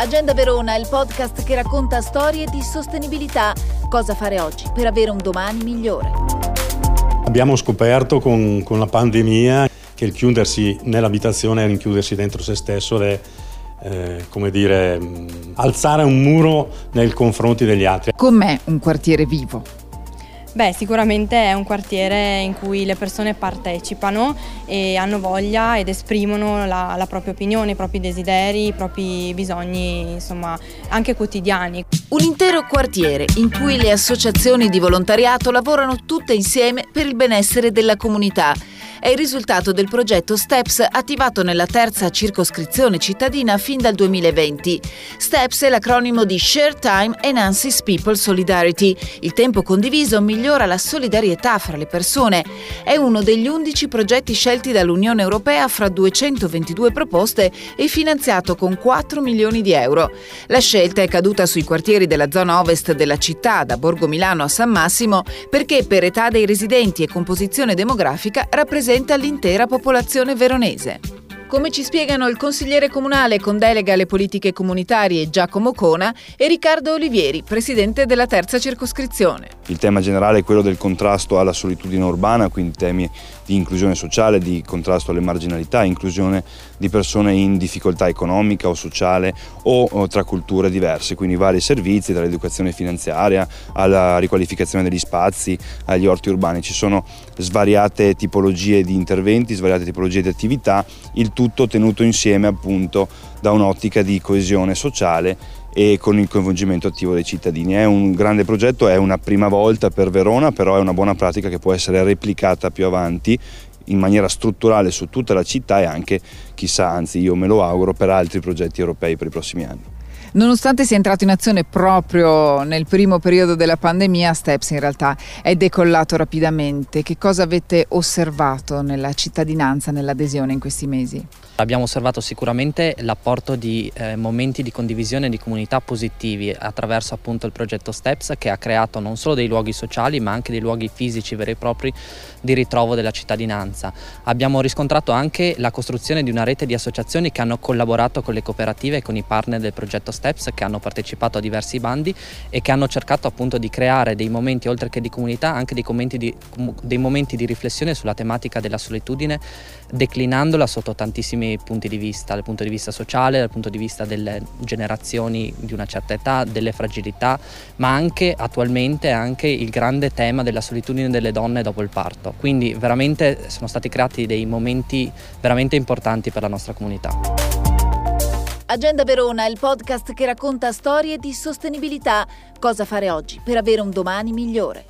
Agenda Verona, il podcast che racconta storie di sostenibilità. Cosa fare oggi per avere un domani migliore. Abbiamo scoperto con, con la pandemia che il chiudersi nell'abitazione e rinchiudersi dentro se stesso è eh, come dire, alzare un muro nei confronti degli altri. Com'è un quartiere vivo? Beh, sicuramente è un quartiere in cui le persone partecipano e hanno voglia ed esprimono la, la propria opinione, i propri desideri, i propri bisogni, insomma, anche quotidiani. Un intero quartiere in cui le associazioni di volontariato lavorano tutte insieme per il benessere della comunità è il risultato del progetto STEPS attivato nella terza circoscrizione cittadina fin dal 2020. STEPS è l'acronimo di Share Time Enhances People Solidarity. Il tempo condiviso migliora la solidarietà fra le persone. È uno degli 11 progetti scelti dall'Unione Europea fra 222 proposte e finanziato con 4 milioni di euro. La scelta è caduta sui quartieri della zona ovest della città, da Borgo Milano a San Massimo, perché per età dei residenti e composizione demografica rappresenta rappresenta l'intera popolazione veronese. Come ci spiegano il consigliere comunale con delega alle politiche comunitarie Giacomo Cona e Riccardo Olivieri, presidente della terza circoscrizione. Il tema generale è quello del contrasto alla solitudine urbana, quindi temi di inclusione sociale, di contrasto alle marginalità, inclusione di persone in difficoltà economica o sociale o, tra culture diverse, quindi vari servizi, dall'educazione finanziaria alla riqualificazione degli spazi, agli orti urbani. Ci sono svariate tipologie di interventi, svariate tipologie di attività, il tutto tenuto insieme appunto da un'ottica di coesione sociale e con il coinvolgimento attivo dei cittadini. È un grande progetto, è una prima volta per Verona, però è una buona pratica che può essere replicata più avanti in maniera strutturale su tutta la città e anche, chissà, anzi io me lo auguro, per altri progetti europei per i prossimi anni. Nonostante sia entrato in azione proprio nel primo periodo della pandemia, Steps in realtà è decollato rapidamente. Che cosa avete osservato nella cittadinanza, nell'adesione in questi mesi? Abbiamo osservato sicuramente l'apporto di eh, momenti di condivisione di comunità positivi attraverso appunto il progetto STEPS che ha creato non solo dei luoghi sociali ma anche dei luoghi fisici veri e propri di ritrovo della cittadinanza. Abbiamo riscontrato anche la costruzione di una rete di associazioni che hanno collaborato con le cooperative e con i partner del progetto STEPS che hanno partecipato a diversi bandi e che hanno cercato appunto di creare dei momenti oltre che di comunità anche dei di, dei momenti di riflessione sulla tematica della solitudine declinandola sotto tantissimi punti di vista, dal punto di vista sociale, dal punto di vista delle generazioni di una certa età, delle fragilità, ma anche attualmente anche il grande tema della solitudine delle donne dopo il parto. Quindi veramente sono stati creati dei momenti veramente importanti per la nostra comunità. Agenda Verona, il podcast che racconta storie di sostenibilità. Cosa fare oggi per avere un domani migliore.